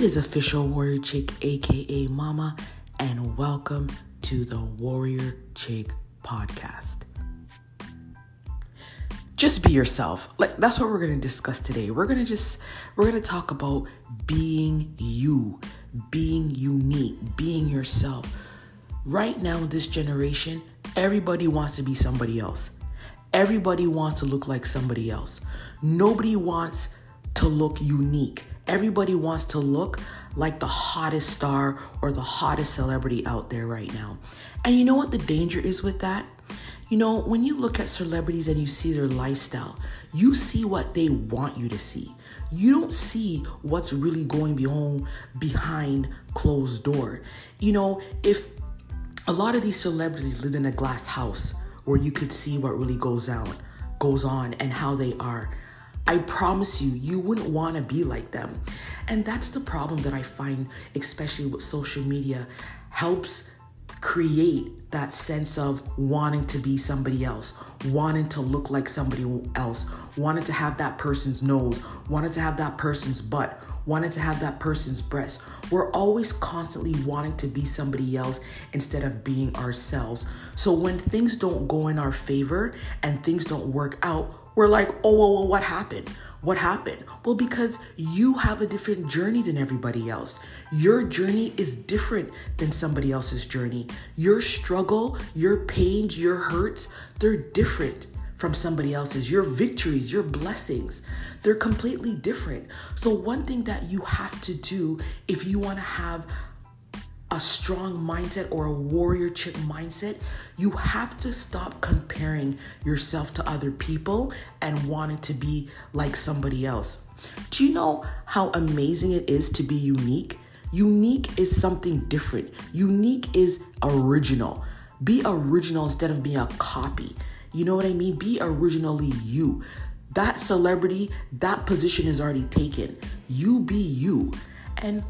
It is official Warrior Chick, aka Mama, and welcome to the Warrior Chick podcast. Just be yourself. Like that's what we're going to discuss today. We're going to just we're going to talk about being you, being unique, being yourself. Right now this generation, everybody wants to be somebody else. Everybody wants to look like somebody else. Nobody wants to look unique. Everybody wants to look like the hottest star or the hottest celebrity out there right now. And you know what the danger is with that? You know, when you look at celebrities and you see their lifestyle, you see what they want you to see. You don't see what's really going behind behind closed door. You know, if a lot of these celebrities lived in a glass house where you could see what really goes on, goes on and how they are, I promise you, you wouldn't want to be like them. And that's the problem that I find, especially with social media, helps create that sense of wanting to be somebody else, wanting to look like somebody else, wanting to have that person's nose, wanting to have that person's butt, wanting to have that person's breast. We're always constantly wanting to be somebody else instead of being ourselves. So when things don't go in our favor and things don't work out, we're like, oh, well, well, what happened? What happened? Well, because you have a different journey than everybody else. Your journey is different than somebody else's journey. Your struggle, your pains, your hurts, they're different from somebody else's. Your victories, your blessings, they're completely different. So, one thing that you have to do if you want to have a strong mindset or a warrior chick mindset, you have to stop comparing yourself to other people and wanting to be like somebody else. Do you know how amazing it is to be unique? Unique is something different. Unique is original. Be original instead of being a copy. You know what I mean? Be originally you. That celebrity, that position is already taken. You be you. And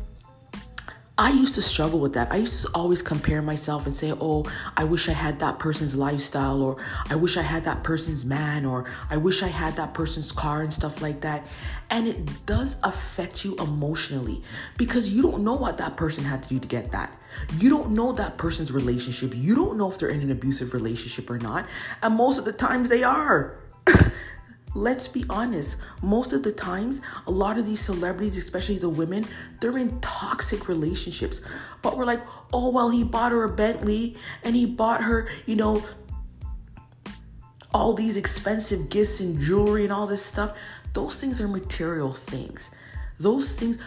I used to struggle with that. I used to always compare myself and say, oh, I wish I had that person's lifestyle, or I wish I had that person's man, or I wish I had that person's car and stuff like that. And it does affect you emotionally because you don't know what that person had to do to get that. You don't know that person's relationship. You don't know if they're in an abusive relationship or not. And most of the times they are. Let's be honest, most of the times, a lot of these celebrities, especially the women, they're in toxic relationships. But we're like, oh, well, he bought her a Bentley and he bought her, you know, all these expensive gifts and jewelry and all this stuff. Those things are material things. Those things,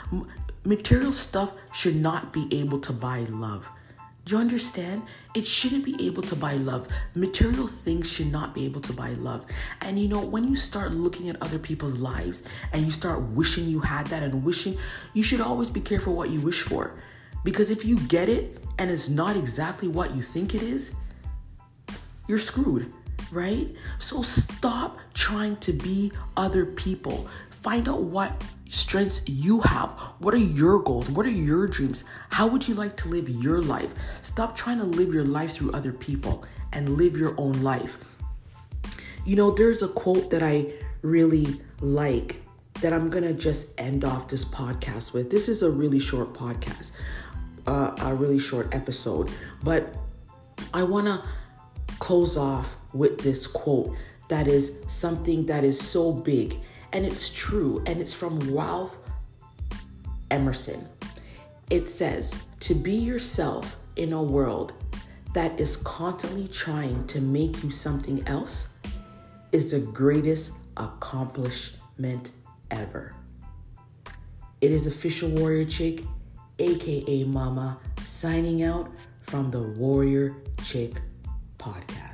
material stuff should not be able to buy love. You understand? It shouldn't be able to buy love. Material things should not be able to buy love. And you know, when you start looking at other people's lives and you start wishing you had that and wishing, you should always be careful what you wish for. Because if you get it and it's not exactly what you think it is, you're screwed, right? So stop trying to be other people. Find out what strengths you have. What are your goals? What are your dreams? How would you like to live your life? Stop trying to live your life through other people and live your own life. You know, there's a quote that I really like that I'm going to just end off this podcast with. This is a really short podcast, uh, a really short episode, but I want to close off with this quote that is something that is so big and it's true, and it's from Ralph Emerson. It says, To be yourself in a world that is constantly trying to make you something else is the greatest accomplishment ever. It is official Warrior Chick, aka Mama, signing out from the Warrior Chick podcast.